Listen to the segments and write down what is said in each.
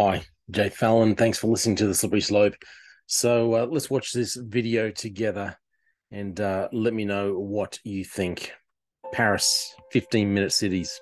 Hi, Jay Fallon. Thanks for listening to the Slippery Slope. So uh, let's watch this video together and uh, let me know what you think. Paris, 15 minute cities.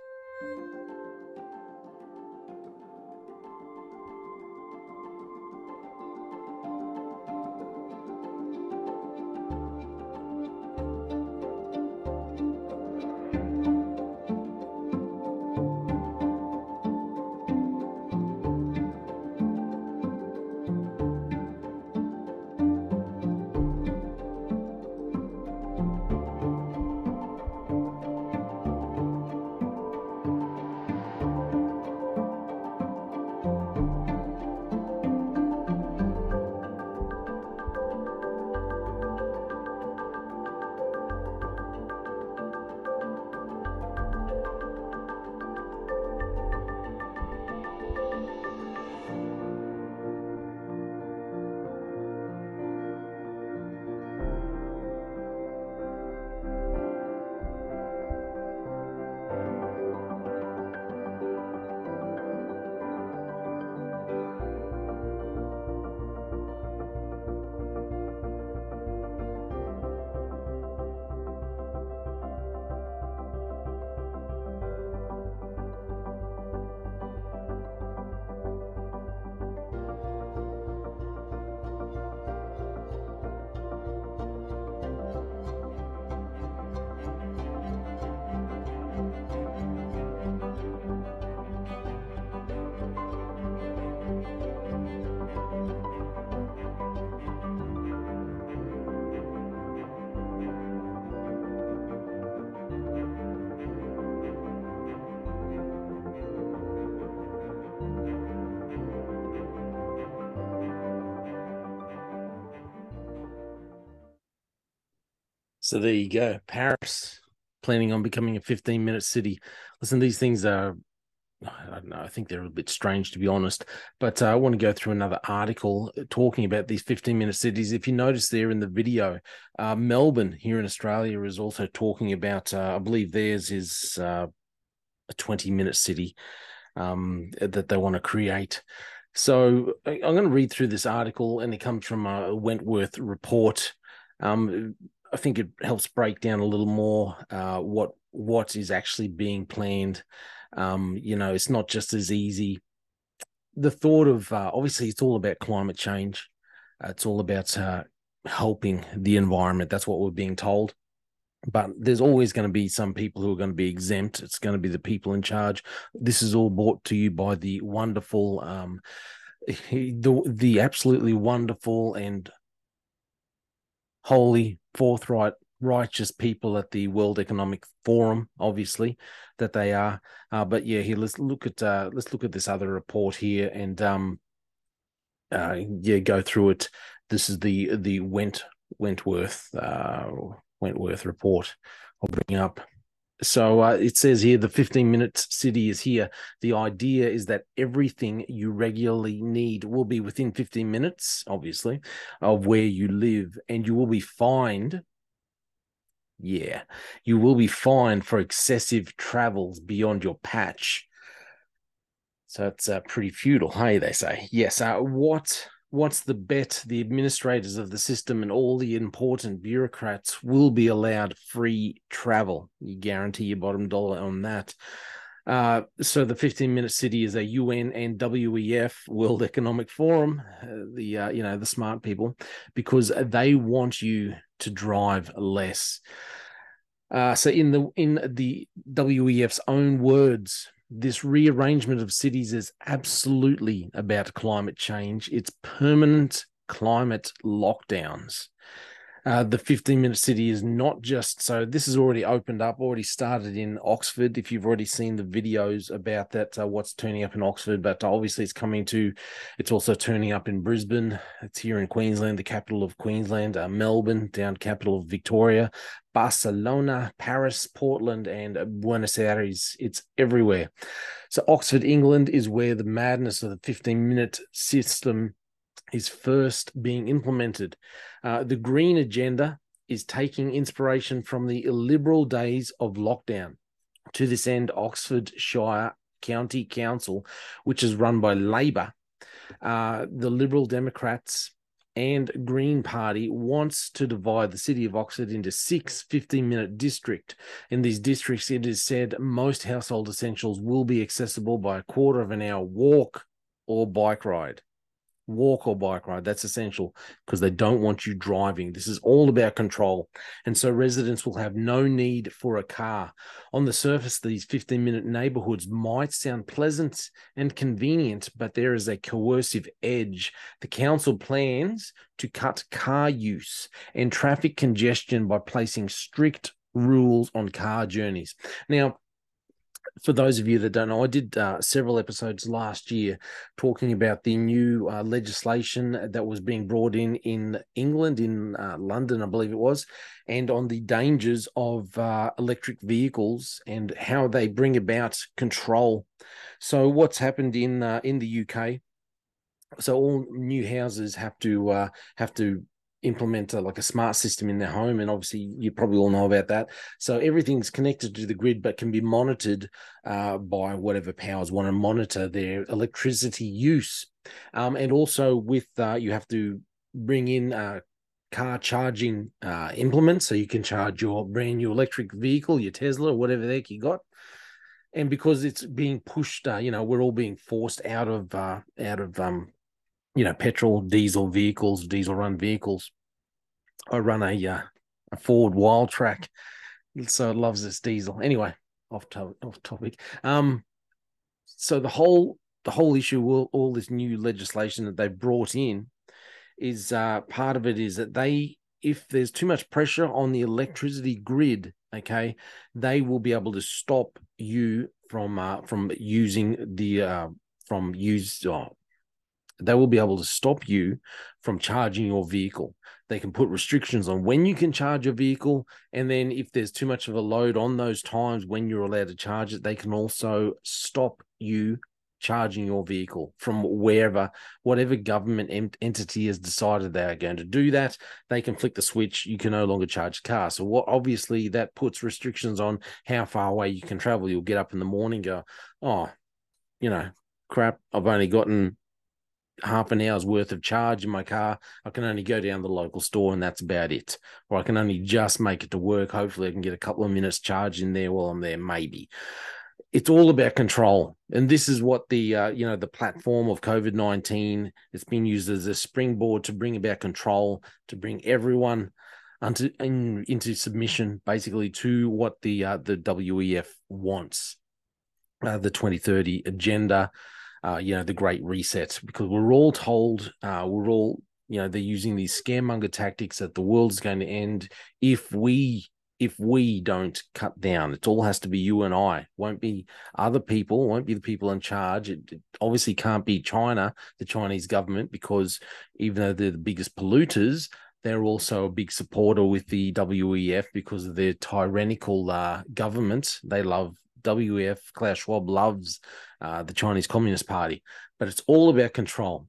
So there you go. Paris planning on becoming a 15 minute city. Listen, these things are, I don't know, I think they're a bit strange to be honest. But uh, I want to go through another article talking about these 15 minute cities. If you notice there in the video, uh, Melbourne here in Australia is also talking about, uh, I believe theirs is uh, a 20 minute city um, that they want to create. So I'm going to read through this article, and it comes from a Wentworth report. Um, I think it helps break down a little more uh, what what is actually being planned. Um, you know, it's not just as easy. The thought of uh, obviously it's all about climate change. Uh, it's all about uh, helping the environment. That's what we're being told. But there's always going to be some people who are going to be exempt. It's going to be the people in charge. This is all brought to you by the wonderful, um, the the absolutely wonderful and holy, forthright, righteous people at the World Economic Forum, obviously that they are. Uh, but yeah, here let's look at uh, let's look at this other report here and um, uh, yeah, go through it. This is the the Went Wentworth uh, Wentworth report. I'll bring up so uh, it says here the 15 minute city is here. The idea is that everything you regularly need will be within 15 minutes, obviously, of where you live, and you will be fined. Yeah, you will be fined for excessive travels beyond your patch. So it's uh, pretty feudal, hey? They say. Yes. Uh, what what's the bet the administrators of the system and all the important bureaucrats will be allowed free travel you guarantee your bottom dollar on that uh, so the 15 minute city is a UN and WEF World Economic Forum, uh, the uh, you know the smart people, because they want you to drive less. Uh, so in the in the WEF's own words, this rearrangement of cities is absolutely about climate change. It's permanent climate lockdowns. Uh, the 15 minute city is not just so this is already opened up already started in oxford if you've already seen the videos about that uh, what's turning up in oxford but obviously it's coming to it's also turning up in brisbane it's here in queensland the capital of queensland uh, melbourne down capital of victoria barcelona paris portland and buenos aires it's everywhere so oxford england is where the madness of the 15 minute system is first being implemented. Uh, the green agenda is taking inspiration from the illiberal days of lockdown. To this end, Oxfordshire County Council, which is run by Labor, uh, the Liberal Democrats and Green Party wants to divide the city of Oxford into six 15 minute districts. In these districts, it is said most household essentials will be accessible by a quarter of an hour walk or bike ride walk or bike ride. That's essential because they don't want you driving. This is all about control. And so residents will have no need for a car. On the surface, these 15 minute neighborhoods might sound pleasant and convenient, but there is a coercive edge. The council plans to cut car use and traffic congestion by placing strict rules on car journeys. Now, for those of you that don't know, I did uh, several episodes last year talking about the new uh, legislation that was being brought in in England, in uh, London, I believe it was, and on the dangers of uh, electric vehicles and how they bring about control. So, what's happened in uh, in the UK? So, all new houses have to uh, have to implement a, like a smart system in their home and obviously you probably all know about that. So everything's connected to the grid but can be monitored uh, by whatever powers want to monitor their electricity use. Um, and also with uh, you have to bring in uh, car charging uh, implements. So you can charge your brand new electric vehicle your tesla or whatever the heck you got. And because it's being pushed uh, you know we're all being forced out of uh, out of um, you know, petrol, diesel vehicles, diesel run vehicles. I run a uh, a Ford Wildtrak, so it loves this diesel. Anyway, off topic. Off topic. Um, so the whole the whole issue, all this new legislation that they brought in, is uh, part of it is that they, if there's too much pressure on the electricity grid, okay, they will be able to stop you from uh, from using the uh, from use oh, they will be able to stop you from charging your vehicle. They can put restrictions on when you can charge your vehicle. And then if there's too much of a load on those times when you're allowed to charge it, they can also stop you charging your vehicle from wherever, whatever government ent- entity has decided they are going to do that. They can flick the switch. You can no longer charge the car. So, what obviously that puts restrictions on how far away you can travel. You'll get up in the morning, go, oh, you know, crap, I've only gotten half an hour's worth of charge in my car. I can only go down to the local store and that's about it. Or I can only just make it to work. Hopefully, I can get a couple of minutes charge in there while I'm there, maybe. It's all about control, and this is what the uh, you know the platform of COVID nineteen. It's been used as a springboard to bring about control, to bring everyone into in, into submission, basically to what the uh, the WEF wants, uh, the twenty thirty agenda uh, you know, the Great Reset, because we're all told, uh, we're all, you know, they're using these scaremonger tactics that the world is going to end if we if we don't cut down. It all has to be you and I. Won't be other people. Won't be the people in charge. It, it obviously can't be China, the Chinese government, because even though they're the biggest polluters, they're also a big supporter with the WEF because of their tyrannical uh, government. They love WEF, Klaus Schwab loves uh, the Chinese Communist Party, but it's all about control.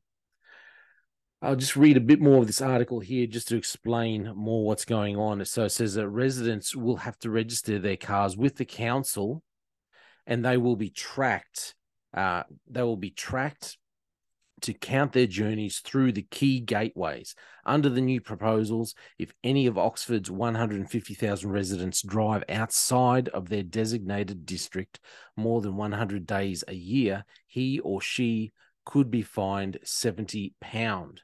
I'll just read a bit more of this article here just to explain more what's going on. So it says that residents will have to register their cars with the council and they will be tracked. Uh, they will be tracked to count their journeys through the key gateways. Under the new proposals, if any of Oxford's 150,000 residents drive outside of their designated district more than 100 days a year, he or she could be fined 70 pound.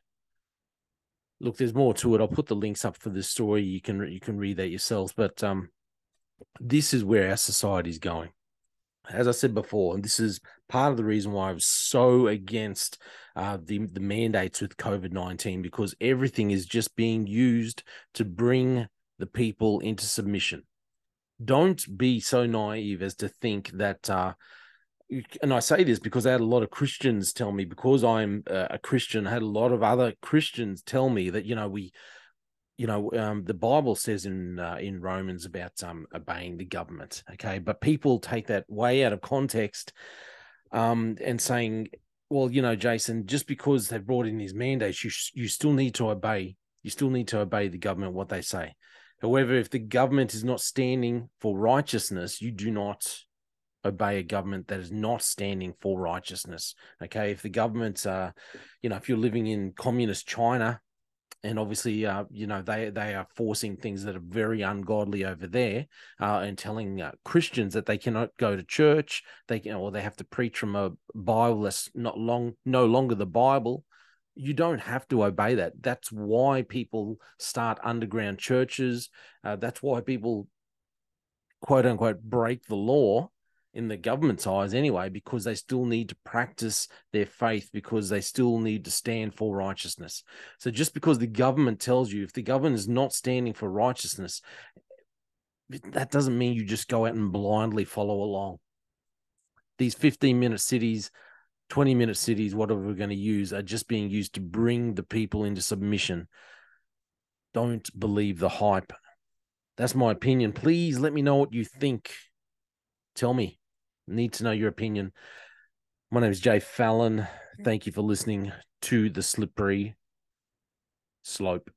Look, there's more to it. I'll put the links up for the story. You can you can read that yourselves. But um, this is where our society is going as I said before, and this is part of the reason why I was so against uh, the the mandates with COVID nineteen because everything is just being used to bring the people into submission. Don't be so naive as to think that. Uh, and I say this because I had a lot of Christians tell me because I'm a Christian. I had a lot of other Christians tell me that you know we you know, um, the Bible says in uh, in Romans about um, obeying the government. Okay, but people take that way out of context, um, and saying, "Well, you know, Jason, just because they've brought in these mandates, you you still need to obey. You still need to obey the government what they say. However, if the government is not standing for righteousness, you do not obey a government that is not standing for righteousness. Okay, if the government, uh, you know, if you're living in communist China, and obviously, uh, you know, they they are forcing things that are very ungodly over there, uh, and telling uh, Christians that they cannot go to church, they can, or they have to preach from a Bible that's not long, no longer the Bible. You don't have to obey that. That's why people start underground churches. Uh, that's why people, quote unquote, break the law in the government's eyes anyway, because they still need to practice their faith, because they still need to stand for righteousness. So just because the government tells you, if the government is not standing for righteousness, that doesn't mean you just go out and blindly follow along. These 15 minute cities, 20 minute cities, whatever we're going to use, are just being used to bring the people into submission. Don't believe the hype. That's my opinion. Please let me know what you think. Tell me need to know your opinion. My name is Jay Fallon. Thank you for listening to the slippery slope.